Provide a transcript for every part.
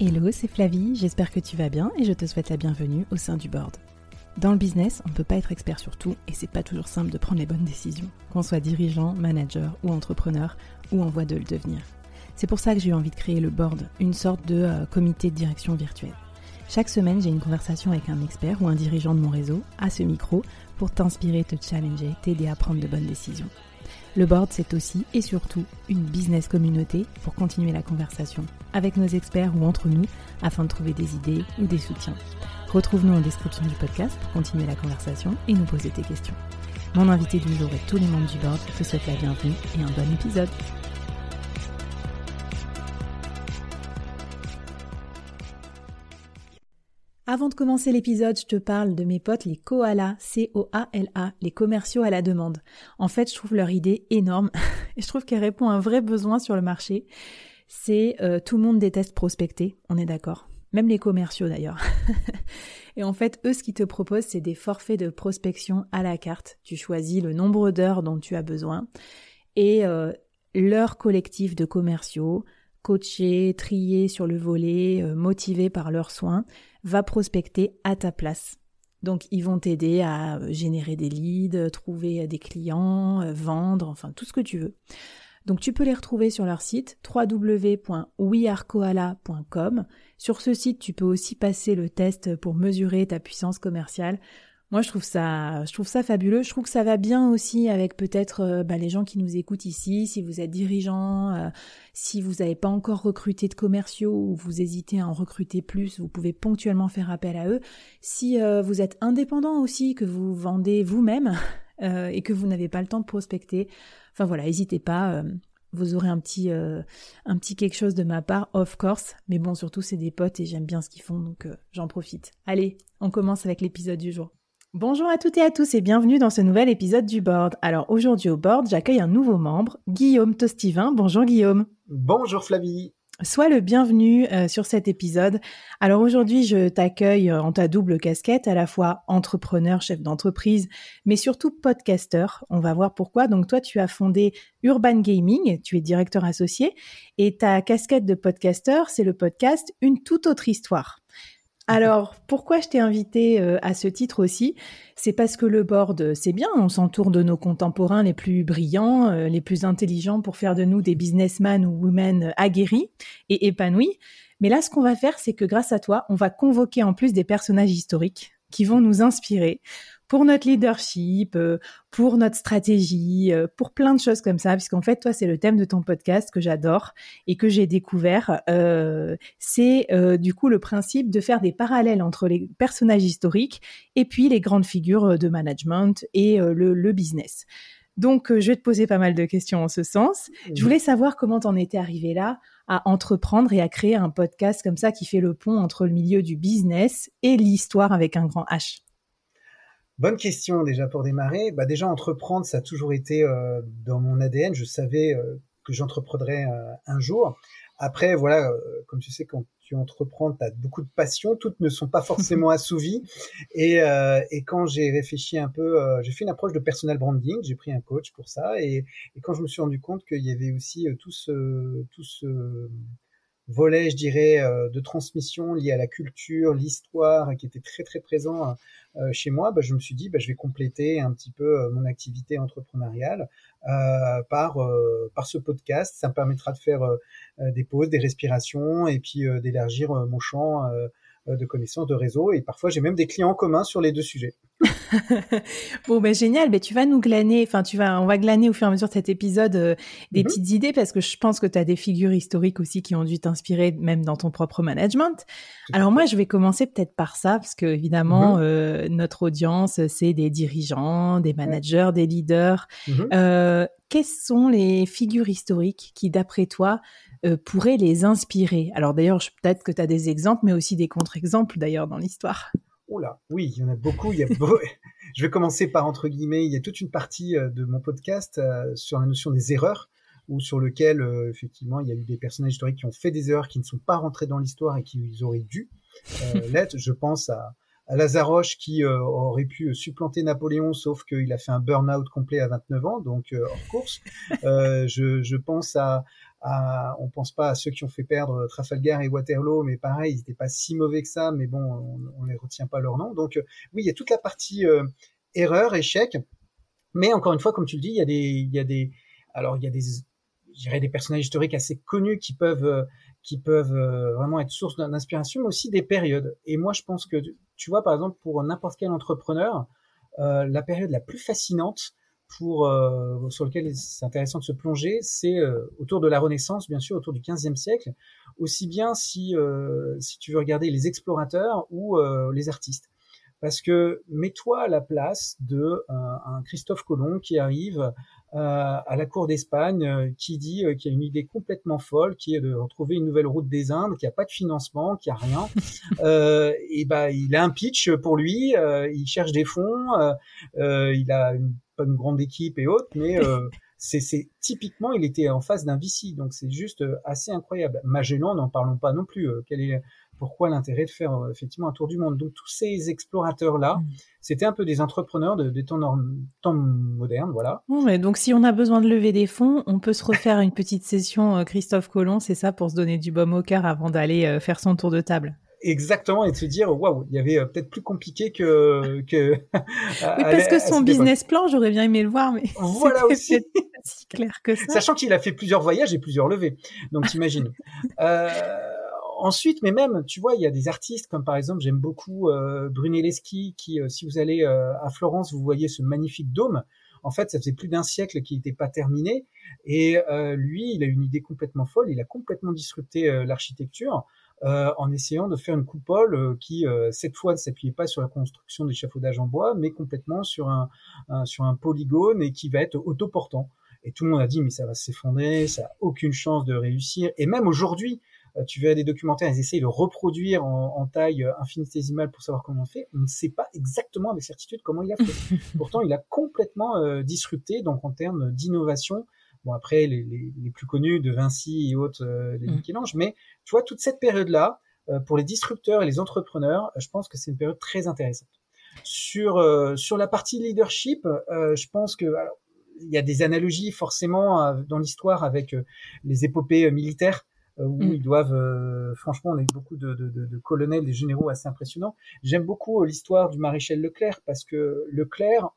Hello, c'est Flavie, j'espère que tu vas bien et je te souhaite la bienvenue au sein du board. Dans le business, on ne peut pas être expert sur tout et c'est pas toujours simple de prendre les bonnes décisions, qu'on soit dirigeant, manager ou entrepreneur ou en voie de le devenir. C'est pour ça que j'ai eu envie de créer le board, une sorte de euh, comité de direction virtuel. Chaque semaine, j'ai une conversation avec un expert ou un dirigeant de mon réseau à ce micro pour t'inspirer, te challenger, t'aider à prendre de bonnes décisions. Le board, c'est aussi et surtout une business communauté pour continuer la conversation avec nos experts ou entre nous afin de trouver des idées ou des soutiens. Retrouve-nous en description du podcast pour continuer la conversation et nous poser tes questions. Mon invité du jour et tous les membres du board te souhaitent la bienvenue et un bon épisode. Avant de commencer l'épisode, je te parle de mes potes les koalas, C-O-A-L-A, les commerciaux à la demande. En fait, je trouve leur idée énorme et je trouve qu'elle répond à un vrai besoin sur le marché. C'est euh, tout le monde déteste prospecter, on est d'accord. Même les commerciaux d'ailleurs. et en fait, eux, ce qu'ils te proposent, c'est des forfaits de prospection à la carte. Tu choisis le nombre d'heures dont tu as besoin et euh, leur collectif de commerciaux, coachés, triés sur le volet, euh, motivés par leurs soins, va prospecter à ta place. Donc ils vont t'aider à euh, générer des leads, trouver des clients, euh, vendre, enfin tout ce que tu veux. Donc tu peux les retrouver sur leur site www.wearekoala.com. Sur ce site, tu peux aussi passer le test pour mesurer ta puissance commerciale. Moi, je trouve ça, fabuleux. Je trouve que ça va bien aussi avec peut-être euh, bah, les gens qui nous écoutent ici. Si vous êtes dirigeant, euh, si vous n'avez pas encore recruté de commerciaux ou vous hésitez à en recruter plus, vous pouvez ponctuellement faire appel à eux. Si euh, vous êtes indépendant aussi, que vous vendez vous-même et que vous n'avez pas le temps de prospecter, enfin voilà, n'hésitez pas. vous aurez un petit, un petit quelque chose de ma part, of course. Mais bon, surtout, c'est des potes et j'aime bien ce qu'ils font, donc j'en profite. Allez, on commence avec l'épisode du jour. Bonjour à toutes et à tous et bienvenue dans ce nouvel épisode du board. Alors aujourd'hui au board, j'accueille un nouveau membre, Guillaume Tostivin. Bonjour Guillaume. Bonjour Flavie. Sois le bienvenu euh, sur cet épisode. Alors aujourd'hui, je t'accueille euh, en ta double casquette, à la fois entrepreneur, chef d'entreprise, mais surtout podcasteur. On va voir pourquoi. Donc toi, tu as fondé Urban Gaming, tu es directeur associé, et ta casquette de podcasteur, c'est le podcast Une toute autre histoire. Alors, pourquoi je t'ai invité euh, à ce titre aussi? C'est parce que le board, c'est bien, on s'entoure de nos contemporains les plus brillants, euh, les plus intelligents pour faire de nous des businessmen ou women aguerris et épanouis. Mais là, ce qu'on va faire, c'est que grâce à toi, on va convoquer en plus des personnages historiques qui vont nous inspirer pour notre leadership, euh, pour notre stratégie, euh, pour plein de choses comme ça, puisqu'en fait, toi, c'est le thème de ton podcast que j'adore et que j'ai découvert. Euh, c'est du coup le principe de faire des parallèles entre les personnages historiques et puis les grandes figures de management et le, le, business. Donc, je vais te poser pas mal de questions en ce sens. Je voulais savoir comment t'en étais arrivé là à entreprendre et à créer un podcast comme ça qui fait le pont entre le milieu du business et l'histoire avec un grand H. Bonne question déjà pour démarrer. Bah déjà entreprendre, ça a toujours été euh, dans mon ADN. Je savais euh, que j'entreprendrais euh, un jour. Après, voilà, comme tu sais, quand tu entreprends, tu as beaucoup de passions. Toutes ne sont pas forcément assouvies. Et, et quand j'ai réfléchi un peu, j'ai fait une approche de personal branding. J'ai pris un coach pour ça. Et, et quand je me suis rendu compte qu'il y avait aussi tout ce, tout ce volet, je dirais, de transmission lié à la culture, l'histoire, qui était très très présent euh, chez moi, bah, je me suis dit, bah, je vais compléter un petit peu euh, mon activité entrepreneuriale euh, par par ce podcast. Ça me permettra de faire des pauses, des respirations et puis d'élargir mon champ de connaissances de réseau. Et parfois, j'ai même des clients communs sur les deux sujets. bon, ben génial. Ben, tu vas nous glaner, enfin, tu vas, on va glaner au fur et à mesure de cet épisode euh, des mhm. petites idées parce que je pense que tu as des figures historiques aussi qui ont dû t'inspirer même dans ton propre management. Alors, moi, je vais commencer peut-être par ça parce que, évidemment, mhm. euh, notre audience, c'est des dirigeants, des managers, des leaders. Mhm. Euh, quelles sont les figures historiques qui, d'après toi, pourraient les inspirer Alors, d'ailleurs, peut-être que tu as des exemples, mais aussi des contre-exemples, d'ailleurs, dans l'histoire. Oula, oui, il y en a beaucoup. Il y a Je vais commencer par entre guillemets. Il y a toute une partie euh, de mon podcast euh, sur la notion des erreurs, ou sur lequel euh, effectivement il y a eu des personnages historiques qui ont fait des erreurs, qui ne sont pas rentrés dans l'histoire et qui ils auraient dû l'être. Je pense à, Lazaroche qui aurait pu supplanter Napoléon, sauf qu'il a fait un burn-out complet à 29 ans, donc hors course. je, je pense à, à, on pense pas à ceux qui ont fait perdre Trafalgar et Waterloo, mais pareil, ils n'étaient pas si mauvais que ça, mais bon, on, on les retient pas leur nom. Donc oui, il y a toute la partie erreur, échec. Mais encore une fois, comme tu le dis, il y a des, il y a des, alors il y a des, je des personnages historiques assez connus qui peuvent, euh, qui peuvent euh, vraiment être source d'inspiration, mais aussi des périodes. Et moi, je pense que, tu vois, par exemple, pour n'importe quel entrepreneur, euh, la période la plus fascinante pour sur lequel c'est intéressant de se plonger, c'est autour de la Renaissance, bien sûr, autour du XVe siècle, aussi bien si si tu veux regarder les explorateurs ou les artistes parce que mets-toi à la place de un Christophe Colomb qui arrive euh, à la cour d'Espagne, euh, qui dit euh, qu'il a une idée complètement folle, qui est de retrouver une nouvelle route des Indes, qui a pas de financement, qui a rien. et ben, il a un pitch pour lui, il cherche des fonds, il a une, pas une grande équipe et autres, mais c'est typiquement, il était en face d'un VC, donc c'est juste assez incroyable. Magellan, n'en parlons pas non plus. quel est pourquoi l'intérêt de faire euh, effectivement un tour du monde Donc tous ces explorateurs-là, mm. c'était un peu des entrepreneurs de, des temps, temps modernes, voilà. mais donc si on a besoin de lever des fonds, on peut se refaire une petite session euh, Christophe Colomb, c'est ça, pour se donner du baume au cœur avant d'aller euh, faire son tour de table. Exactement, et de se dire waouh, il y avait peut-être plus compliqué que que. oui, parce que son business plan, j'aurais bien aimé le voir, mais voilà aussi. Si clair que ça. Sachant qu'il a fait plusieurs voyages et plusieurs levées, donc t'imagines. euh, ensuite, mais même, tu vois, il y a des artistes comme par exemple, j'aime beaucoup euh, Brunelleschi, qui, euh, si vous allez euh, à Florence, vous voyez ce magnifique dôme. En fait, ça faisait plus d'un siècle qu'il n'était pas terminé. Et euh, lui, il a une idée complètement folle. Il a complètement disrupté l'architecture en essayant de faire une coupole qui, cette fois, ne s'appuyait pas sur la construction d'échafaudages en bois, mais complètement sur un, un, sur un polygone et qui va être autoportant. Et tout le monde a dit, mais ça va s'effondrer, ça a aucune chance de réussir. Et même aujourd'hui, euh, tu verras des documentaires, ils essayent de reproduire en, taille euh, infinitésimale pour savoir comment on fait. On ne sait pas exactement avec certitude comment il a fait. Pourtant, il a complètement euh, disrupté, donc en termes d'innovation. Bon, après, les, les, plus connus de Vinci et autres, les mm. Michel-Ange, mais tu vois, toute cette période-là, pour les disrupteurs et les entrepreneurs, je pense que c'est une période très intéressante. Sur, sur la partie leadership, je pense que il y a des analogies forcément dans l'histoire avec les épopées militaires. Euh, où mm. ils doivent, euh, franchement, on a eu beaucoup de, de, de, de, colonels, des généraux assez impressionnants. J'aime beaucoup euh, l'histoire du maréchal Leclerc parce que Leclerc,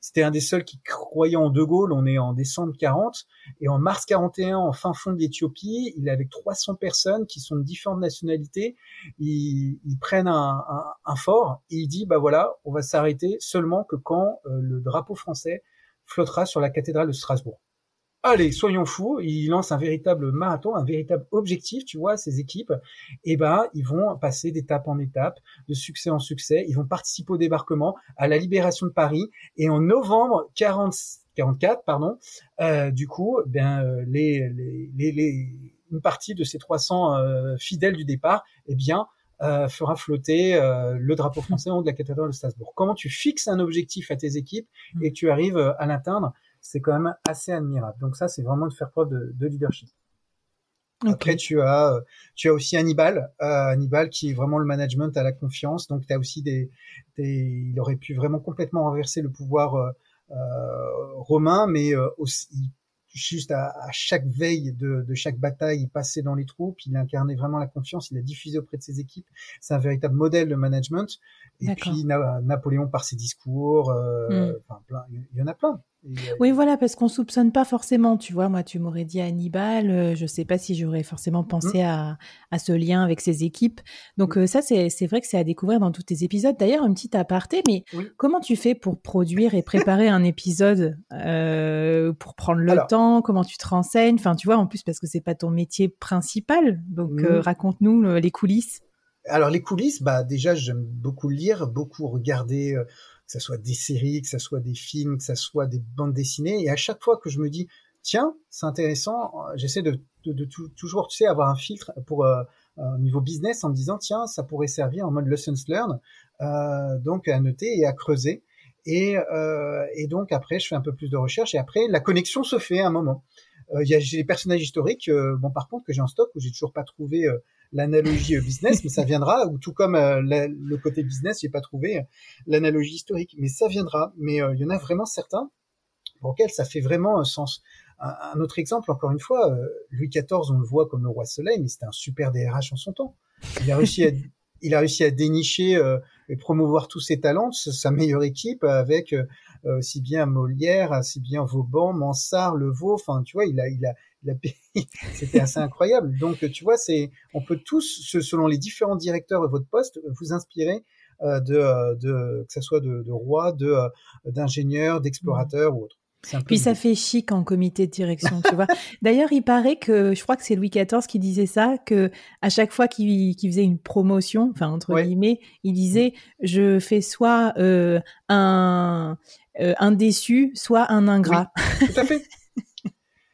c'était un des seuls qui croyait en De Gaulle. On est en décembre 40 et en mars 41, en fin fond de l'Éthiopie, il est avec 300 personnes qui sont de différentes nationalités. Ils, ils prennent un, un, un, fort et il dit bah voilà, on va s'arrêter seulement que quand le drapeau français flottera sur la cathédrale de Strasbourg allez, soyons fous, ils lancent un véritable marathon, un véritable objectif, tu vois, ces équipes, et eh ben, ils vont passer d'étape en étape, de succès en succès, ils vont participer au débarquement, à la libération de Paris, et en novembre 40, 44, pardon, euh, du coup, ben, euh, les, les, les, une partie de ces 300 euh, fidèles du départ, eh bien, euh, fera flotter euh, le drapeau français en haut de la cathédrale de Strasbourg. Comment tu fixes un objectif à tes équipes et tu arrives à l'atteindre c'est quand même assez admirable. Donc ça, c'est vraiment de faire preuve de, leadership. Après, tu as, euh, tu as aussi Hannibal, euh, Hannibal qui est vraiment le management à la confiance. Donc, tu as aussi des, des, il aurait pu vraiment complètement renverser le pouvoir euh, euh romain, mais aussi juste à, à, chaque veille de, de, chaque bataille, il passait dans les troupes, il incarnait vraiment la confiance, il a diffusé auprès de ses équipes. C'est un véritable modèle de management. Et puis Napoléon par ses discours, euh, enfin, plein, il y en a plein. Oui, voilà, parce qu'on soupçonne pas forcément. Tu vois, moi, tu m'aurais dit Hannibal. Euh, je sais pas si j'aurais forcément pensé mmh. à, à, ce lien avec ses équipes. Donc mmh. euh, ça, c'est vrai que c'est à découvrir dans tous tes épisodes. D'ailleurs, une petite aparté, mais comment tu fais pour produire et préparer un épisode euh, pour prendre le temps? Comment tu te renseignes? Enfin, tu vois, en plus parce que c'est pas ton métier principal. Donc euh, mmh. raconte-nous les coulisses. Alors les coulisses, bah déjà j'aime beaucoup lire, beaucoup regarder que ce soit des séries, que ce soit des films, que ce soit des bandes dessinées. Et à chaque fois que je me dis, tiens, c'est intéressant, euh, j'essaie de, de, de, toujours, tu sais, avoir un filtre pour euh, niveau business en me disant, tiens, ça pourrait servir en mode lessons learned, euh, donc à noter et à creuser. Et, euh, et, donc après, je fais un peu plus de recherche et après, la connexion se fait à un moment. Euh, il y a j'ai des personnages historiques, bon par contre que j'ai en stock où j'ai toujours pas trouvé l'analogie business, mais ça viendra. Ou tout comme le côté business, j'ai pas trouvé l'analogie historique, mais ça viendra. Mais il y en a vraiment certains pour lesquels ça fait vraiment un sens. Un, autre exemple, encore une fois, Louis XIV, on le voit comme le roi soleil, mais c'était un super DRH en son temps. Il a réussi à, il a réussi à dénicher et promouvoir tous ses talents, sa meilleure équipe avec euh, aussi bien Molière, aussi bien Vauban, Mansart, Levaux. Enfin, tu vois, il a, il a, c'était assez incroyable. Donc, tu vois, c'est, on peut tous, selon les différents directeurs de votre poste, vous inspirer euh, de, euh, de, que ce soit de, de rois, de, d'ingénieurs, d'explorateurs ou autres. Puis ça fait chic en comité de direction, tu vois. D'ailleurs, il paraît que, je crois que c'est Louis XIV qui disait ça, que à chaque fois qu'il faisait une promotion, enfin entre guillemets, il disait je fais soit euh, un euh, un déçu, soit un ingrat. tout à fait.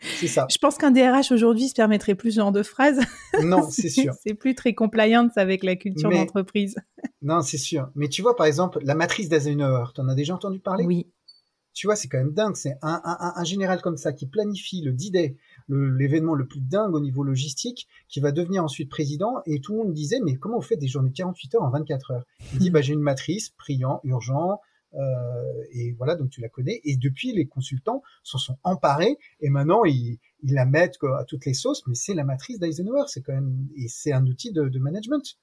C'est ça. Je pense qu'un DRH aujourd'hui se permettrait plus ce genre de phrase. Non, c'est sûr. c'est plus très compliance avec la culture d'entreprise. Non, c'est sûr. Mais tu vois, par exemple, la matrice d'Eisenhower, tu en as déjà entendu parler? Oui. Tu vois, c'est quand même dingue. C'est un, un, un, général comme ça qui planifie le D-Day, l'événement le, plus dingue au niveau logistique, qui va devenir ensuite président. Et tout le monde disait, mais comment vous faites des journées de 48 heures en 24 heures? Il dit, bah, j'ai une matrice, priant, urgent, et voilà, donc tu la connais. Et depuis, les consultants s'en sont emparés et maintenant ils, la mettent à toutes les sauces. Mais c'est la matrice d'Eisenhower, c'est quand même et c'est un outil de management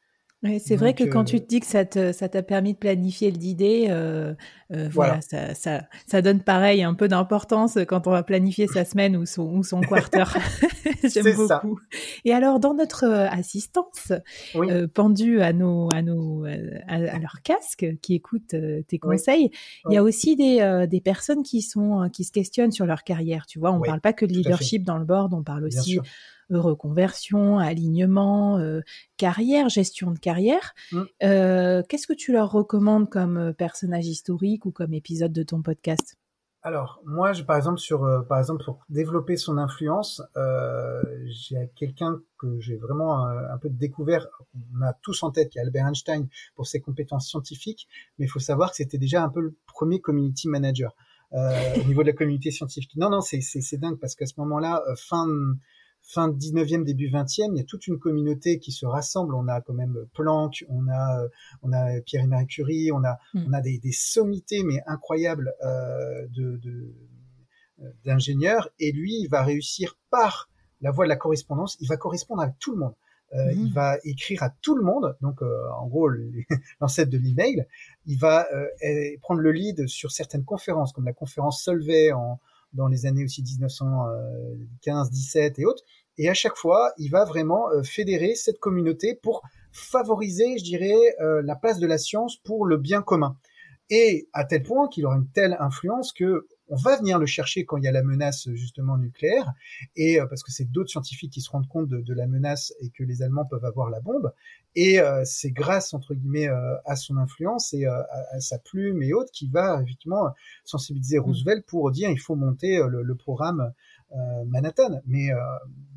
c'est vrai que quand tu euh, te dis que ça t'a permis de planifier le d'idées, euh, euh, voilà, ça, ça, ça, donne pareil un peu d'importance quand on va planifier sa semaine ou son, ou son quarter. J'aime beaucoup. Et alors, dans notre assistance, pendue à nos, à nos, à, leur casque, qui écoutent tes conseils, il y a aussi des, des personnes qui sont, qui se questionnent sur leur carrière. Tu vois, on parle pas que de leadership dans le board, on parle aussi reconversion, alignement, euh, carrière, gestion de carrière. Mmh. Euh, qu'est-ce que tu leur recommandes comme euh, personnage historique ou comme épisode de ton podcast? Alors moi, je, par exemple sur par exemple pour développer son influence, j'ai quelqu'un que j'ai vraiment un, peu découvert. On a tous en tête, qui est Albert Einstein pour ses compétences scientifiques, mais il faut savoir que c'était déjà un peu le premier community manager au niveau de la communauté scientifique. Non, non, c'est c'est dingue parce qu'à ce moment-là, fin fin 19e, début 20e, il y a toute une communauté qui se rassemble. On a quand même Planck, on a, euh, on a Pierre et Marie Curie, on a, hmm. on a des, des, sommités mais incroyables euh, de, de, euh, d'ingénieurs. Et lui, il va réussir par la voie de la correspondance. Il va correspondre avec tout le monde. Euh, Il va écrire à tout le monde, donc euh, en gros l'ancêtre de l'email. Il va euh, prendre le lead sur certaines conférences, comme la conférence Solvay en, dans les années aussi 1915, 17 et autres. Et à chaque fois, il va vraiment euh, fédérer cette communauté pour favoriser, je dirais, euh, la place de la science pour le bien commun. Et à tel point qu'il aura une telle influence que on va venir le chercher quand il y a la menace justement nucléaire, et euh, parce que c'est d'autres scientifiques qui se rendent compte de, la menace et que les Allemands peuvent avoir la bombe. Et c'est grâce entre guillemets à son influence et à, sa plume et autres qui va effectivement sensibiliser. Roosevelt pour dire il faut monter le, le programme Manhattan. Mais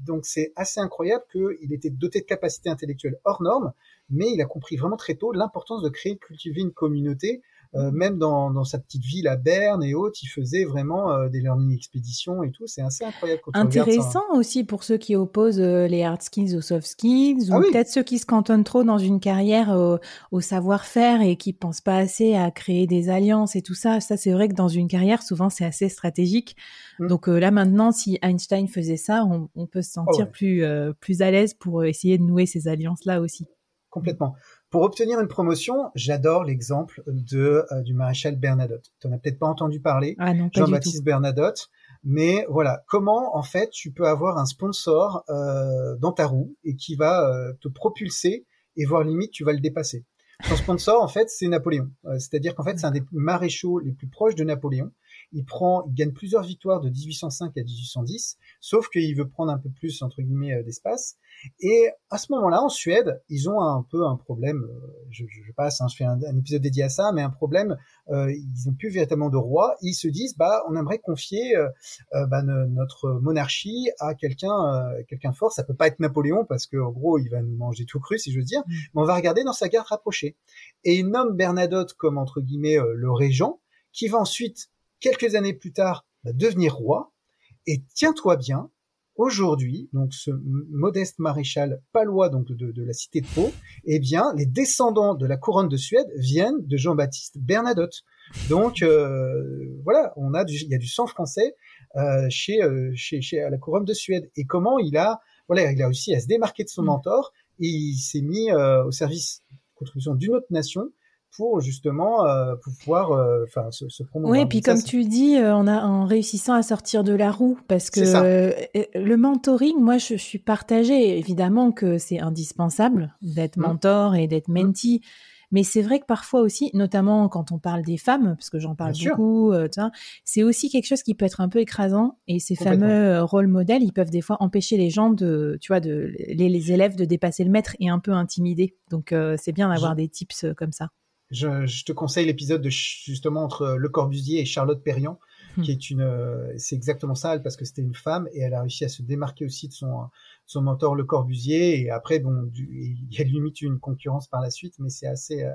donc c'est assez incroyable qu'il était doté de capacités intellectuelles hors normes, mais il a compris vraiment très tôt l'importance de créer, de cultiver une communauté euh, même dans, dans, sa petite ville à Berne et autres, il faisait vraiment euh, des learning expéditions et tout. C'est assez incroyable. Quand Intéressant aussi pour ceux qui opposent euh, les hard skills aux soft skills, ou ah peut-être ceux qui se cantonnent trop dans une carrière au, savoir-faire et qui pensent pas assez à créer des alliances et tout ça. Ça, c'est vrai que dans une carrière, souvent, c'est assez stratégique. Mmh. Donc là, maintenant, si Einstein faisait ça, on, on peut se sentir oh plus, plus à l'aise pour essayer de nouer ces alliances-là aussi. Complètement. Pour obtenir une promotion, j'adore l'exemple de euh, du maréchal Bernadotte. Tu n'en as peut-être pas entendu parler, ah Jean-Baptiste Bernadotte. Mais voilà, comment en fait tu peux avoir un sponsor euh, dans ta roue et qui va euh, te propulser et voire limite tu vas le dépasser. Son sponsor en fait c'est Napoléon. C'est-à-dire qu'en fait c'est un des maréchaux les plus proches de Napoléon il prend, il gagne plusieurs victoires de 1805 à 1810, sauf qu'il veut prendre un peu plus entre guillemets euh, d'espace. Et à ce moment-là, en Suède, ils ont un peu un problème. Euh, je, je passe, hein, je fais un, épisode dédié à ça, mais un problème. Euh, ils n'ont plus véritablement de roi. Ils se disent, bah, on aimerait confier bah, notre monarchie à quelqu'un, quelqu'un fort. Ça peut pas être Napoléon parce que en gros, il va nous manger tout cru, si je veux dire. Mm. Mais on va regarder dans sa garde rapprochée. Et il nomme Bernadotte comme entre guillemets le régent, qui va ensuite quelques années plus tard, va devenir roi. Et tiens-toi bien, aujourd'hui, donc ce modeste maréchal palois donc de, la cité de Pau, eh bien, les descendants de la couronne de Suède viennent de Jean-Baptiste Bernadotte. Donc euh, voilà, on a du, il y a du sang français euh, chez, euh, chez, chez la couronne de Suède. Et comment il a voilà, il a réussi à se démarquer de son mmh. mentor et il s'est mis au service contribution d'une autre nation pour justement euh, pouvoir euh, se, se promouvoir. Oui, puis comme tu dis, euh, on a en réussissant à sortir de la roue, parce que le mentoring, moi, je, suis partagée. Évidemment que c'est indispensable d'être mmh. mentor et d'être mmh. mentee. Mais c'est vrai que parfois aussi, notamment quand on parle des femmes, parce que j'en parle beaucoup, c'est aussi quelque chose qui peut être un peu écrasant. Et ces fameux rôles modèles, ils peuvent des fois empêcher les gens de, tu vois, de les, les élèves de dépasser le maître et un peu intimider. Donc c'est bien d'avoir des tips comme ça je, te conseille l'épisode de justement entre Le Corbusier et Charlotte Perriand, hmm. qui est une, euh, c'est exactement ça, parce que c'était une femme et elle a réussi à se démarquer aussi de son son mentor Le Corbusier. Et après, bon, il y a limite une concurrence par la suite, mais c'est assez euh,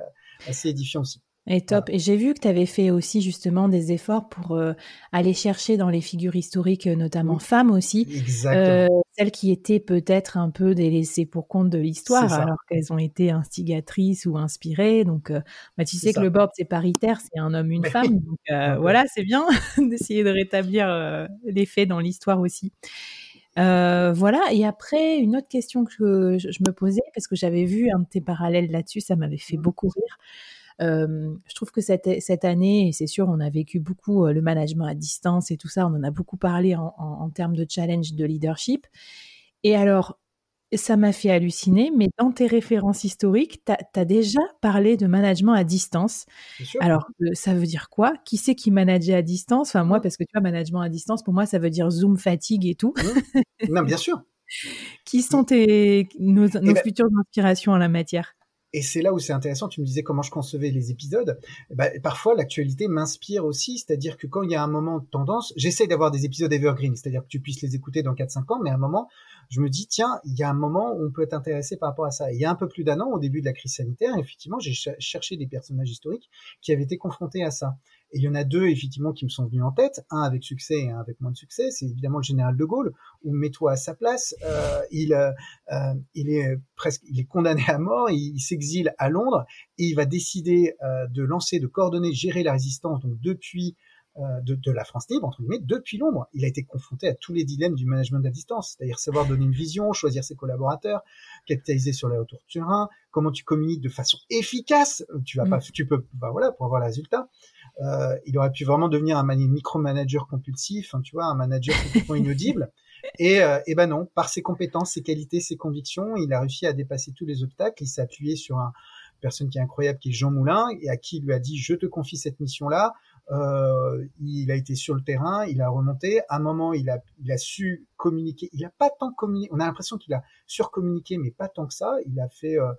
assez édifiant aussi. Et top. Et j'ai vu que tu avais fait aussi justement des efforts pour euh, aller chercher dans les figures historiques, notamment femmes aussi, euh, celles qui étaient peut-être un peu délaissées pour compte de l'histoire, alors qu'elles ont été instigatrices ou inspirées. Donc, euh, bah, tu sais que le board c'est paritaire, c'est un homme, une femme. Donc voilà, c'est bien d'essayer de rétablir les faits dans l'histoire aussi. voilà. Et après, une autre question que je, je me posais, parce que j'avais vu un de tes parallèles là-dessus, ça m'avait fait mmh. beaucoup rire je trouve que cette, cette année, et c'est sûr, on a vécu beaucoup le management à distance et tout ça, on en a beaucoup parlé en, en, termes de challenge de leadership. Et alors, ça m'a fait halluciner, mais dans tes références historiques, tu as, déjà parlé de management à distance. Alors, ça veut dire quoi? Qui c'est qui manageait à distance? Enfin, moi, parce que tu vois, management à distance, pour moi, ça veut dire Zoom fatigue et tout. non, bien sûr. qui sont tes, nos, nos ben futures inspirations en la matière? Et c'est là où c'est intéressant. Tu me disais comment je concevais les épisodes. Bah, parfois, l'actualité m'inspire aussi. C'est-à-dire que quand il y a un moment de tendance, j'essaie d'avoir des épisodes evergreen, c'est-à-dire que tu puisses les écouter dans 4-5 ans, mais à un moment, je me dis, tiens, il y a un moment où on peut être intéressé par rapport à ça. il y a un peu plus d'un an, au début de la crise sanitaire, effectivement, j'ai cherché des personnages historiques qui avaient été confrontés à ça. Et il y en a deux, effectivement, qui me sont venus en tête, un avec succès et un avec moins de succès. C'est évidemment le général de Gaulle, où mets-toi à sa place. Euh, il, euh, euh, il est presque, il est condamné à mort, il, s'exile à Londres et il va décider euh, de lancer, de coordonner, gérer la résistance. Donc depuis euh, de, de, la France libre, entre guillemets, depuis Londres. Il a été confronté à tous les dilemmes du management à distance, c'est-à-dire savoir donner une vision, choisir ses collaborateurs, capitaliser sur les retours de terrain, comment tu communiques de façon efficace, tu vas mm. pas, tu peux, bah voilà, pour avoir le résultat. Euh, il aurait pu vraiment devenir un micromanager compulsif, hein, tu vois, un manager complètement inaudible. Et, euh, et ben non, par ses compétences, ses qualités, ses convictions, il a réussi à dépasser tous les obstacles. Il s'est appuyé sur un personne qui est incroyable, qui est Jean Moulin, et à qui il lui a dit je te confie cette mission-là. Euh, il a été sur le terrain, il a remonté. À un moment, il a, il a su communiquer. Il a pas tant communiqué. On a l'impression qu'il a surcommuniqué, mais pas tant que ça. Il a fait euh,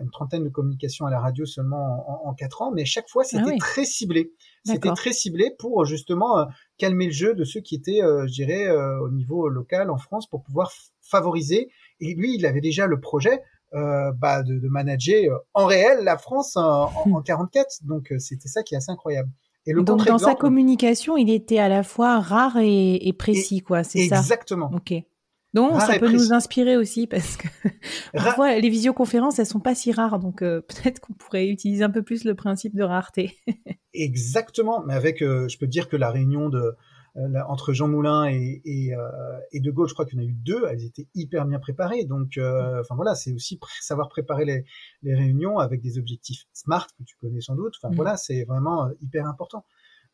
une trentaine de communications à la radio seulement en, quatre ans, mais chaque fois c'était ah très ciblé. C'était très ciblé pour justement euh, calmer le jeu de ceux qui étaient, euh, je dirais, euh, au niveau local en France pour pouvoir favoriser. Et lui, il avait déjà le projet bah, de, de, manager en réel la France en, en, 44. Donc c'était ça qui est assez incroyable. Et le Donc dans sa communication, il était à la fois rare et, et précis, quoi. C'est ça? Exactement. Ok. Donc ça peut nous inspirer aussi parce que parfois les visioconférences elles sont pas si rares donc euh, peut-être qu'on pourrait utiliser un peu plus le principe de rareté. Exactement, mais avec euh, je peux dire que la réunion de euh, entre Jean Moulin et, et, et, De Gaulle, je crois qu'il y en a eu deux, elles étaient hyper bien préparées. Donc, enfin voilà, c'est aussi savoir préparer les, les, réunions avec des objectifs smart que tu connais sans doute. Enfin mmh. voilà, c'est vraiment hyper important.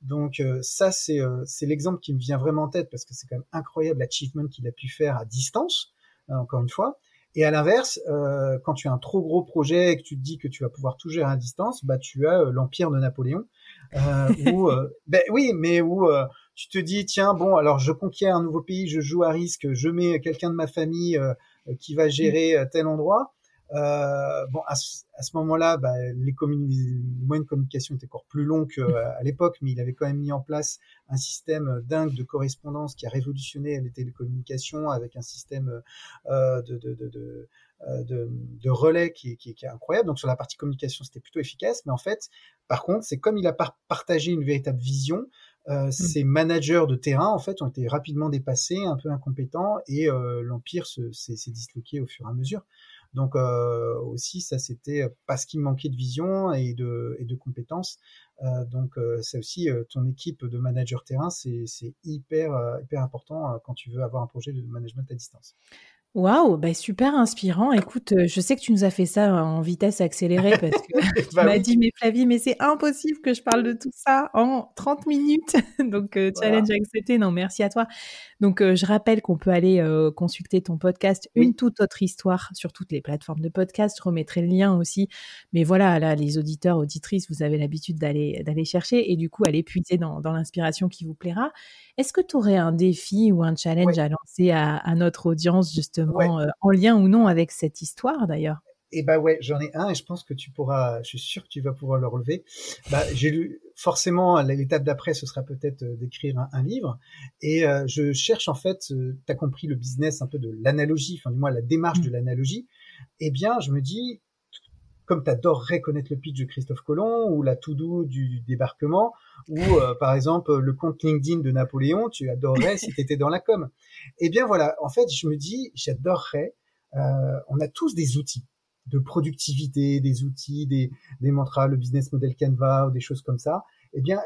Donc euh, ça, euh, c'est l'exemple qui me vient vraiment en tête parce que c'est quand même incroyable l'achievement qu'il a pu faire à distance, euh, encore une fois. Et à l'inverse, quand tu as un trop gros projet et que tu te dis que tu vas pouvoir tout gérer à distance, bah tu as l'empire de Napoléon. où, ben oui, mais où tu te dis tiens bon alors je conquiers un nouveau pays, je joue à risque, je mets quelqu'un de ma famille qui va gérer tel endroit. Euh, bon, à, ce, moment-là, bah, les, moyens de communication étaient encore plus longs qu'à l'époque, mais il avait quand même mis en place un système dingue de correspondance qui a révolutionné les télécommunications avec un système euh, de, de, de, euh, de, de, relais qui, qui, qui, est incroyable. Donc sur la partie communication, c'était plutôt efficace, mais en fait, par contre, c'est comme il a partagé une véritable vision, Euh, mmh. Ces managers de terrain, en fait, ont été rapidement dépassés, un peu incompétents, et euh, l'empire s'est disloqué au fur et à mesure. Donc euh, aussi, ça c'était parce qu'il manquait de vision et de, et de compétences. Euh, donc c'est aussi ton équipe de managers terrain, c'est hyper hyper important quand tu veux avoir un projet de management à distance. Waouh, bah super inspirant. Écoute, euh, je sais que tu nous as fait ça en vitesse accélérée parce que tu bah m'as dit, mais Flavie, mais c'est impossible que je parle de tout ça en 30 minutes. Donc, euh, challenge accepté. Non, merci à toi. Donc, euh, je rappelle qu'on peut aller consulter ton podcast Une toute autre histoire sur toutes les plateformes de podcast. Je remettrai le lien aussi. Mais voilà, là, les auditeurs, auditrices, vous avez l'habitude d'aller d'aller chercher et du coup, aller puiser dans, dans l'inspiration qui vous plaira. Est-ce que tu aurais un défi ou un challenge à lancer à, notre audience, justement, euh, en lien ou non avec cette histoire d'ailleurs? Eh bah ouais, j'en ai un et je pense que tu pourras, je suis sûr que tu vas pouvoir le relever. Bah, j'ai lu, forcément, l'étape d'après, ce sera peut-être euh, d'écrire un, livre. Et euh, je cherche en fait, tu as compris le business un peu de l'analogie, enfin du moins la démarche mmh. de l'analogie. Eh bien, je me dis, comme tu adorerais connaître le pitch de Christophe Colomb ou la to-do du débarquement ou euh, par exemple le compte LinkedIn de Napoléon, tu adorerais si tu étais dans la com. Eh bien voilà, en fait, je me dis, j'adorerais, euh, on a tous des outils de productivité, des outils, des, des mantras, le business model Canva ou des choses comme ça. Eh bien,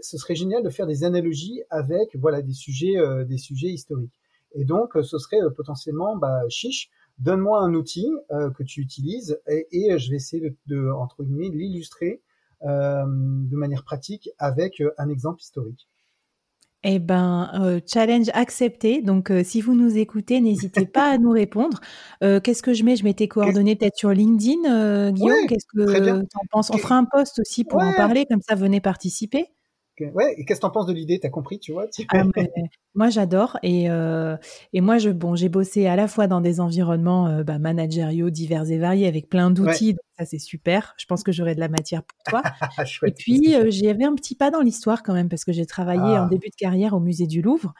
ce serait génial de faire des analogies avec voilà des sujets, euh, des sujets historiques. Et donc, ce serait potentiellement bah, chiche donne-moi un outil euh, que tu utilises et, je vais essayer de, entre guillemets l'illustrer euh, de manière pratique avec euh, un exemple historique. Eh ben, challenge accepté. Donc, si vous nous écoutez, n'hésitez pas à nous répondre. Qu'est-ce que je mets? Je mets tes coordonnées peut-être sur LinkedIn, Guillaume? Qu'est-ce que tu en penses? On fera un post aussi pour en parler, comme ça, venez participer. Ouais, et qu'est-ce que tu en penses de l'idée? T'as compris, tu vois? Ah, Moi, j'adore. Et, euh, et moi, je, bon, j'ai bossé à la fois dans des environnements euh, bah, managériaux divers et variés avec plein d'outils. Donc ça, c'est super. Je pense que j'aurai de la matière pour toi. et puis, euh, j'avais un petit pas dans l'histoire quand même parce que j'ai travaillé en ah. début de carrière au musée du Louvre.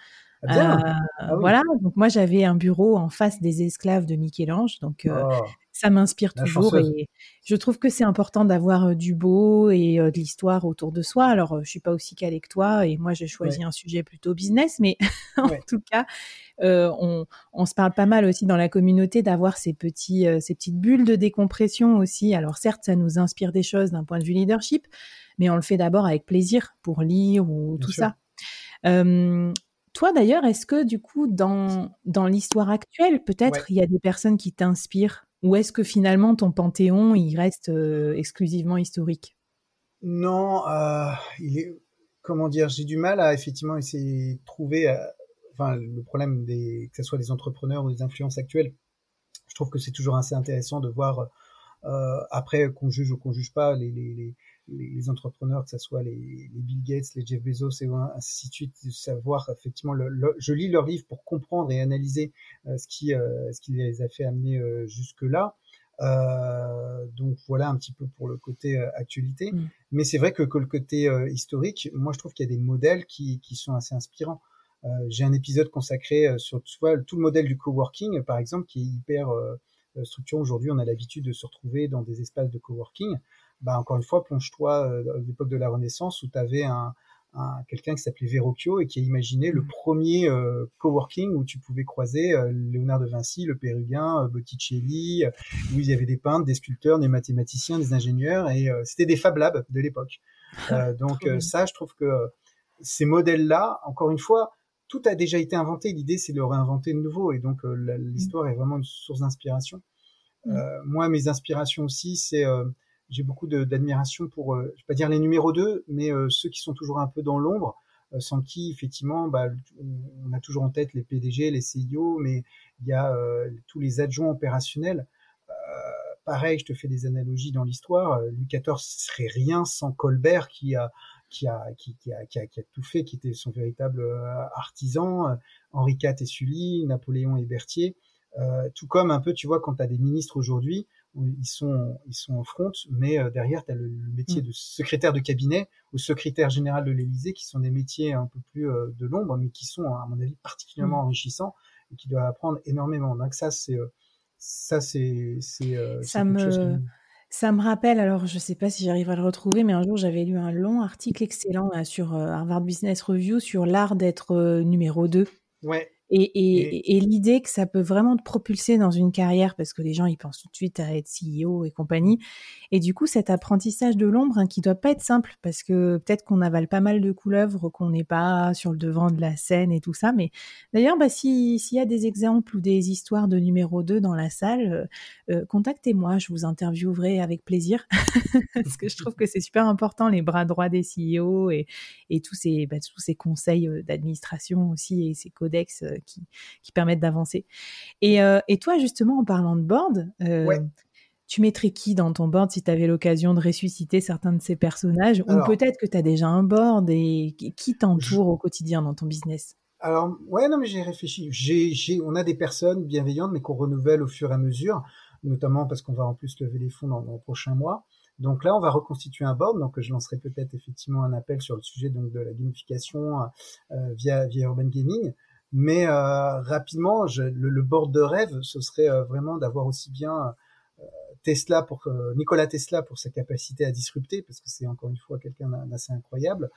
Ah, euh, ah voilà, donc moi j'avais un bureau en face des esclaves de Michel-Ange, donc oh. Ça m'inspire toujours et je trouve que c'est important d'avoir du beau et de l'histoire autour de soi. Alors je suis pas aussi calée que toi et moi j'ai choisi un sujet plutôt business, mais en tout cas on, on, se parle pas mal aussi dans la communauté d'avoir ces petits ces petites bulles de décompression aussi. Alors certes ça nous inspire des choses d'un point de vue leadership, mais on le fait d'abord avec plaisir pour lire ou tout ça. Toi d'ailleurs, est-ce que du coup, dans, dans l'histoire actuelle, peut-être il y a des personnes qui t'inspirent? Ou est-ce que finalement ton panthéon, il reste euh, exclusivement historique? Non, euh, il est, comment dire, j'ai du mal à effectivement essayer de trouver, euh, le problème des, que ce soit des entrepreneurs ou des influences actuelles. Je trouve que c'est toujours assez intéressant de voir, après qu'on juge ou qu'on juge pas, les, entrepreneurs, que ce soit les, Bill Gates, les Jeff Bezos et ainsi de suite, de savoir effectivement, le, je lis leurs livres pour comprendre et analyser euh, ce qui euh, ce qui les a fait amener euh, jusque là. donc voilà un petit peu pour le côté actualité. Mm. Mais c'est vrai que, que, le côté historique, moi je trouve qu'il y a des modèles qui, qui sont assez inspirants. J'ai un épisode consacré sur tout le modèle du coworking, par exemple, qui est hyper structurant. Aujourd'hui, on a l'habitude de se retrouver dans des espaces de coworking bah, encore une fois, plonge-toi euh, à l'époque de la Renaissance où tu avais un, un quelqu'un qui s'appelait Verrocchio et qui a imaginé le mmh. premier euh, coworking où tu pouvais croiser euh, Léonard de Vinci, le Pérugin, Botticelli, où il y avait des peintres, des sculpteurs, des mathématiciens, des ingénieurs et c'était des Fab Labs de l'époque. donc ça, je trouve que ces modèles-là, encore une fois, tout a déjà été inventé. L'idée, c'est de le réinventer de nouveau et donc mmh. l'histoire est vraiment une source d'inspiration. Mmh. moi, mes inspirations aussi, c'est j'ai beaucoup d'admiration pour, euh, je vais pas dire les numéros 2, mais euh, ceux qui sont toujours un peu dans l'ombre, euh, sans qui, effectivement, bah, on a toujours en tête les PDG, les CIO, mais il y a tous les adjoints opérationnels. pareil, je te fais des analogies dans l'histoire. Louis XIV serait rien sans Colbert qui a qui a, qui, a, qui, a, qui a tout fait, qui était son véritable artisan, Henri IV et Sully, Napoléon et Berthier. Euh, tout comme un peu, tu vois, quand tu as des ministres aujourd'hui, ils sont, ils sont en front, mais euh, derrière, tu as le, métier mm. de secrétaire de cabinet ou secrétaire général de l'Élysée, qui sont des métiers un peu plus euh, de l'ombre, mais qui sont, à mon avis, particulièrement mm. enrichissants et qui doivent apprendre énormément. Donc ça, c'est ça, c'est ça me Ça me rappelle, alors je ne sais pas si j'arrive à le retrouver, mais un jour j'avais lu un long article excellent sur Harvard Business Review sur l'art d'être numéro 2. Ouais. Et, l'idée que ça peut vraiment te propulser dans une carrière, parce que les gens, ils pensent tout de suite à être CEO et compagnie. Et du coup, cet apprentissage de l'ombre, hein, qui doit pas être simple, parce que peut-être qu'on avale pas mal de couleuvres, qu'on n'est pas sur le devant de la scène et tout ça. Mais d'ailleurs, bah, s'il y a des exemples ou des histoires de numéro 2 dans la salle, euh, euh, contactez-moi, je vous interviewerai avec plaisir, parce que je trouve que c'est super important, les bras droits des CEO et, et tous, ces, bah, tous ces conseils euh, d'administration aussi et ces codex qui, permettent d'avancer. Euh, et, toi, justement, en parlant de board, euh, tu mettrais qui dans ton board si tu avais l'occasion de ressusciter certains de ces personnages? Ou peut-être que tu as déjà un board et qui t'entoure au quotidien dans ton business? Alors, ouais, non, mais j'ai réfléchi. J'ai, on a des personnes bienveillantes, mais qu'on renouvelle au fur et à mesure, notamment parce qu'on va en plus lever les fonds dans, dans, le prochain mois. Donc là, on va reconstituer un board. Donc, je lancerai peut-être effectivement un appel sur le sujet donc de la gamification euh, via, via Urban Gaming. Mais euh, rapidement, le, board de rêve, ce serait euh, vraiment d'avoir aussi bien euh, Tesla pour Nicolas Tesla pour sa capacité à disrupter, parce que c'est encore une fois quelqu'un d'assez incroyable.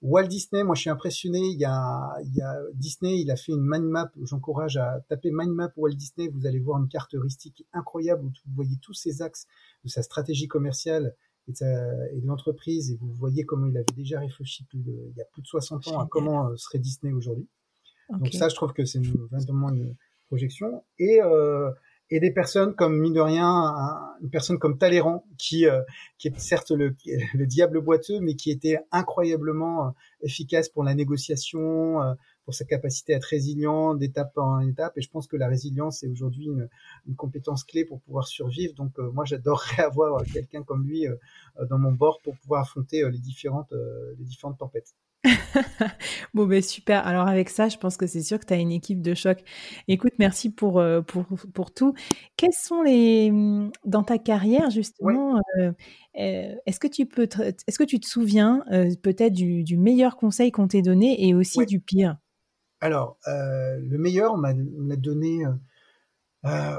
Walt Disney, moi je suis impressionné. Il y, a, il y a Disney, il a fait une mind map. J'encourage à taper mind map Walt Disney. Vous allez voir une carte heuristique incroyable où vous voyez tous ces axes de sa stratégie commerciale et de, l'entreprise et vous voyez comment il avait déjà réfléchi plus de, il y a plus de 60 ans à comment euh, serait Disney aujourd'hui. Donc ça, je trouve que c'est vraiment une projection. Et, euh, et des personnes comme, mine de rien, une personne comme Talleyrand, qui, euh, qui est certes le, le diable boiteux, mais qui était incroyablement euh, efficace pour la négociation, pour sa capacité à être résilient d'étape en étape. Et je pense que la résilience est aujourd'hui une, une, compétence clé pour pouvoir survivre. Donc euh, moi, j'adorerais avoir quelqu'un comme lui euh, dans mon bord pour pouvoir affronter euh, les différentes, les différentes tempêtes. bon, ben super. Alors avec ça, je pense que c'est sûr que tu as une équipe de choc. Écoute, merci pour, pour, pour tout. Quels sont les... Mmh, dans ta carrière, justement, est-ce que, tu peux est-ce que tu te souviens peut-être du, du, meilleur conseil qu'on t'ait donné et aussi du pire? Alors, euh, le meilleur, on m'a donné, euh, euh,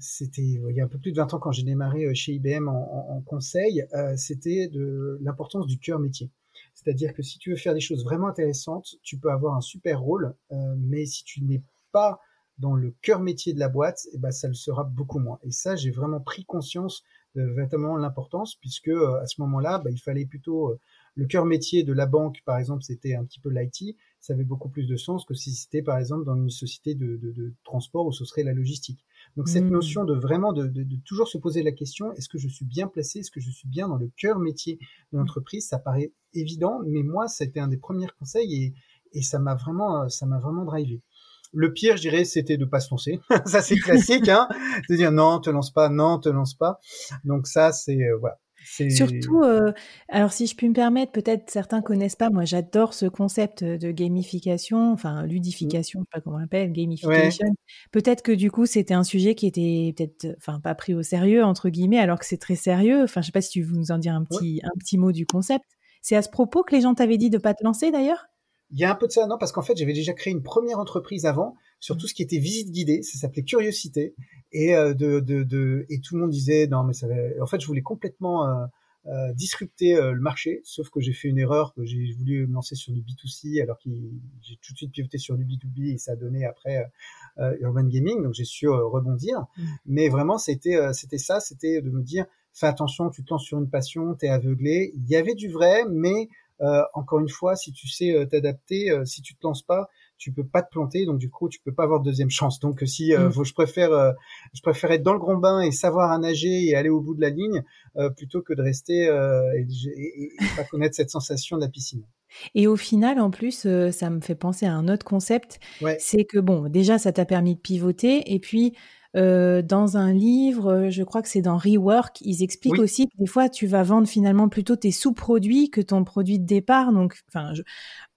c'était il y a un peu plus de 20 ans quand j'ai démarré chez IBM en, conseil, c'était de l'importance du cœur métier. C'est-à-dire que si tu veux faire des choses vraiment intéressantes, tu peux avoir un super rôle, mais si tu n'es pas dans le cœur métier de la boîte, eh ben, ça le sera beaucoup moins. Et ça, j'ai vraiment pris conscience de l'importance, puisque à ce moment-là, bah, il fallait plutôt le cœur métier de la banque, par exemple, c'était un petit peu l'IT, ça avait beaucoup plus de sens que si c'était, par exemple, dans une société de, transport où ce serait la logistique. Donc cette mmh. notion de vraiment de, toujours se poser la question, est-ce que je suis bien placé, est-ce que je suis bien dans le cœur métier de l'entreprise, ça paraît évident, mais moi, c'était un des premiers conseils et, ça m'a vraiment, ça m'a vraiment drivé. Le pire, je dirais, c'était de pas se lancer. ça, c'est classique, hein. De dire non, te lance pas, non, te lance pas. Donc ça, c'est euh, voilà. Surtout, euh, alors si je puis me permettre, peut-être certains connaissent pas, moi j'adore ce concept de gamification, enfin mmh. ludification, je sais pas comment on l'appelle, gamification. Peut-être que du coup c'était un sujet qui était peut-être, enfin pas pris au sérieux entre guillemets, alors que c'est très sérieux. Enfin je sais pas si tu veux nous en dire un petit, un petit mot du concept. C'est à ce propos que les gens t'avaient dit de pas te lancer d'ailleurs? Il y a un peu de ça, non, parce qu'en fait, j'avais déjà créé une première entreprise avant sur mmh. tout ce qui était visite guidée. Ça s'appelait Curiosité. Et, euh, de, de, de, et tout le monde disait, non, mais ça va... En fait, je voulais complètement euh, euh, disrupter euh, le marché, sauf que j'ai fait une erreur, que j'ai voulu me lancer sur du B2C, alors que j'ai tout de suite pivoté sur du B2B et ça a donné après euh, Urban Gaming, donc j'ai su rebondir. Mmh. Mais vraiment, c'était c'était ça, c'était de me dire, fais attention, tu te lances sur une passion, t'es aveuglé. Il y avait du vrai, mais encore une fois, si tu sais euh, t'adapter, euh, si tu te lances pas, tu peux pas te planter, donc du coup tu peux pas avoir de deuxième chance. Donc si mm. je préfère, je préfère être dans le grand bain et savoir à nager et aller au bout de la ligne plutôt que de rester et, pas connaître cette sensation de la piscine. Et au final, en plus, ça me fait penser à un autre concept. C'est que bon, déjà, ça t'a permis de pivoter, et puis euh, dans un livre, je crois que c'est dans Rework, ils expliquent aussi que des fois, tu vas vendre finalement plutôt tes sous-produits que ton produit de départ. Donc, enfin,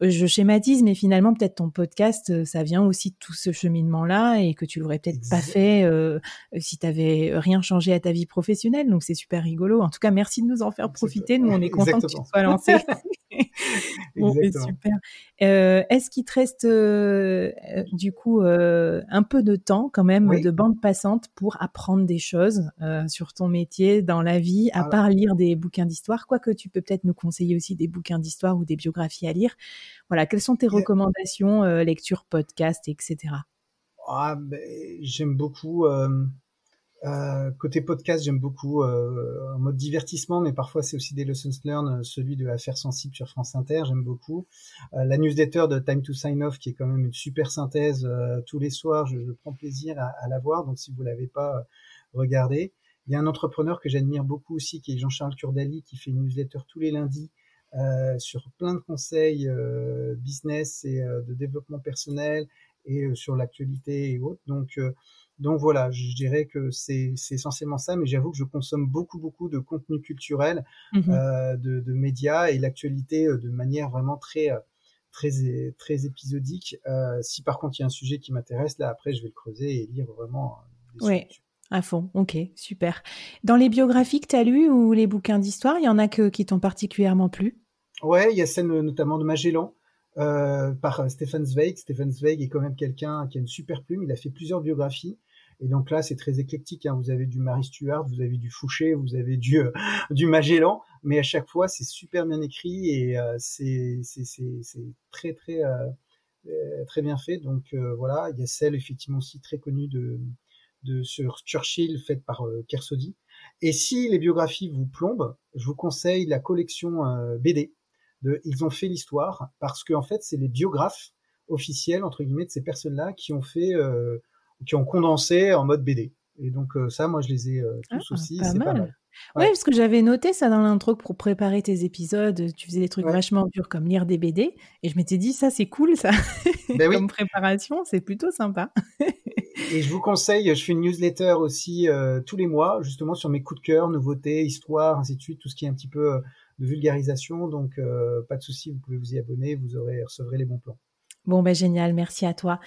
je, schématise, mais finalement, peut-être ton podcast, euh, ça vient aussi de tout ce cheminement-là et que tu l'aurais peut-être pas fait euh, si tu avais rien changé à ta vie professionnelle. Donc, c'est super rigolo. En tout cas, merci de nous en faire profiter. Nous, on est contents que tu sois lancé. bon, super. Euh, est-ce qu'il te reste euh, du coup un peu de temps quand même de bande passante pour apprendre des choses sur ton métier, dans la vie, à part lire des bouquins d'histoire, quoique tu peux peut-être nous conseiller aussi des bouquins d'histoire ou des biographies à lire. Voilà, quelles sont tes recommandations, lecture, podcast, etc. Ah, ben, j'aime beaucoup euh, côté podcast, j'aime beaucoup euh, en mode divertissement, mais parfois c'est aussi des lessons learned, celui de l'affaire sensible sur France Inter, j'aime beaucoup. Euh, la newsletter de Time to Sign Off, qui est quand même une super synthèse euh, tous les soirs, je, je, prends plaisir à, à la voir, donc si vous l'avez pas, regardez. Il y a un entrepreneur que j'admire beaucoup aussi, qui est Jean-Charles Curdali, qui fait une newsletter tous les lundis sur plein de conseils business et de développement personnel et sur l'actualité et autres. Donc donc voilà, je dirais que c'est essentiellement ça, mais j'avoue que je consomme beaucoup, beaucoup de contenu culturel, mmh euh, de, de, médias et l'actualité euh, de manière vraiment très, euh, très, très épisodique. Euh, si par contre il y a un sujet qui m'intéresse, là après je vais le creuser et lire vraiment. Des oui, à fond, ok, super. Dans les biographies que tu as lues ou les bouquins d'histoire, il y en a que, qui t'ont particulièrement plu? Ouais, il y a celle notamment de Magellan. Euh, par Stefan Zweig. Stefan Zweig est quand même quelqu'un qui a une super plume. Il a fait plusieurs biographies. Et donc là, c'est très éclectique. Hein. Vous avez du Marie Stuart, vous avez du Fouché, vous avez du, euh, du Magellan, mais à chaque fois, c'est super bien écrit et euh, c'est très très euh, euh, très bien fait. Donc voilà, il y a celle effectivement aussi très connue de, de sur Churchill faite par Kersodi. Et si les biographies vous plombent, je vous conseille la collection BD de Ils ont fait l'histoire parce qu'en en fait, c'est les biographes officiels entre guillemets de ces personnes-là qui ont fait euh, qui ont condensé en mode BD. Et donc euh, ça, moi, je les ai euh, tous ah, aussi. C'est pas mal. Ouais. parce que j'avais noté ça dans l'intro pour préparer tes épisodes. Tu faisais des trucs vachement durs comme lire des BD. Et je m'étais dit, ça, c'est cool, ça. Ben comme préparation, c'est plutôt sympa. et je vous conseille, je fais une newsletter aussi euh, tous les mois, justement sur mes coups de cœur, nouveautés, histoires, ainsi de suite, tout ce qui est un petit peu de vulgarisation. Donc, pas de souci, vous pouvez vous y abonner, vous aurez, recevrez les bons plans. Bon, ben génial, merci à toi.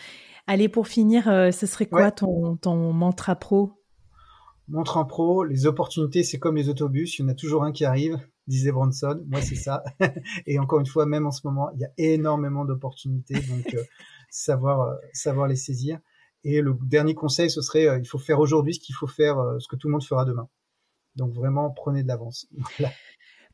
Allez, pour finir, euh, ce serait quoi ton, ton mantra pro? Mantra pro, les opportunités, c'est comme les autobus, il y en a toujours un qui arrive, disait Branson. Moi, c'est ça. Et encore une fois, même en ce moment, il y a énormément d'opportunités, donc euh, savoir, euh, savoir les saisir. Et le dernier conseil, ce serait, il faut faire aujourd'hui ce qu'il faut faire, ce que tout le monde fera demain. Donc vraiment, prenez de l'avance. Voilà.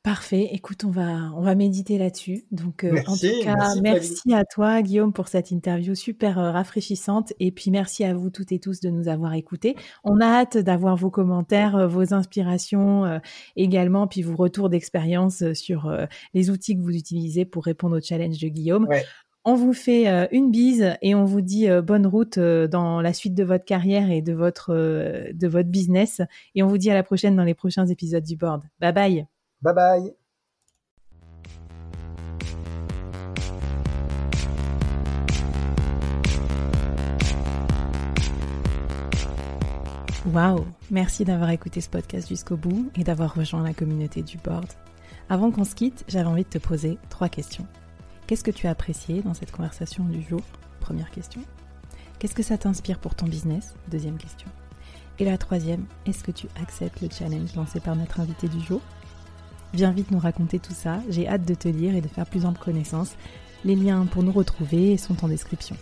Parfait. Écoute, on va, on va méditer là-dessus. Donc, euh, en tout cas, merci, à toi, Guillaume, pour cette interview super euh, rafraîchissante. Et puis, merci à vous toutes et tous de nous avoir écoutés. On a hâte d'avoir vos commentaires, euh, vos inspirations également, puis vos retours d'expérience sur les outils que vous utilisez pour répondre au challenge de Guillaume. On vous fait une bise et on vous dit bonne route dans la suite de votre carrière et de votre, de votre business. Et on vous dit à la prochaine dans les prochains épisodes du board. Bye bye. Bye bye Waouh Merci d'avoir écouté ce podcast jusqu'au bout et d'avoir rejoint la communauté du board. Avant qu'on se quitte, j'avais envie de te poser trois questions. Qu'est-ce que tu as apprécié dans cette conversation du jour? Première question. Qu'est-ce que ça t'inspire pour ton business? Deuxième question. Et la troisième, est-ce que tu acceptes le challenge lancé par notre invité du jour? Viens vite nous raconter tout ça, j'ai hâte de te lire et de faire plus ample connaissance. Les liens pour nous retrouver sont en description.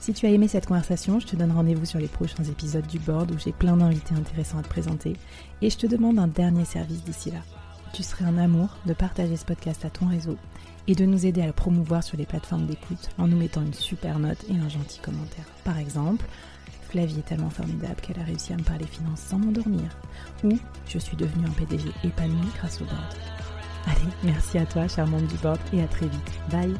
Si tu as aimé cette conversation, je te donne rendez-vous sur les prochains épisodes du board où j'ai plein d'invités intéressants à te présenter. Et je te demande un dernier service d'ici là. Tu serais un amour de partager ce podcast à ton réseau et de nous aider à le promouvoir sur les plateformes d'écoute en nous mettant une super note et un gentil commentaire. Par exemple, Flavie est tellement formidable qu'elle a réussi à me parler finances sans m'endormir. Ou je suis devenue un PDG épanoui grâce au board. Allez, merci à toi, charmante du board, et à très vite. Bye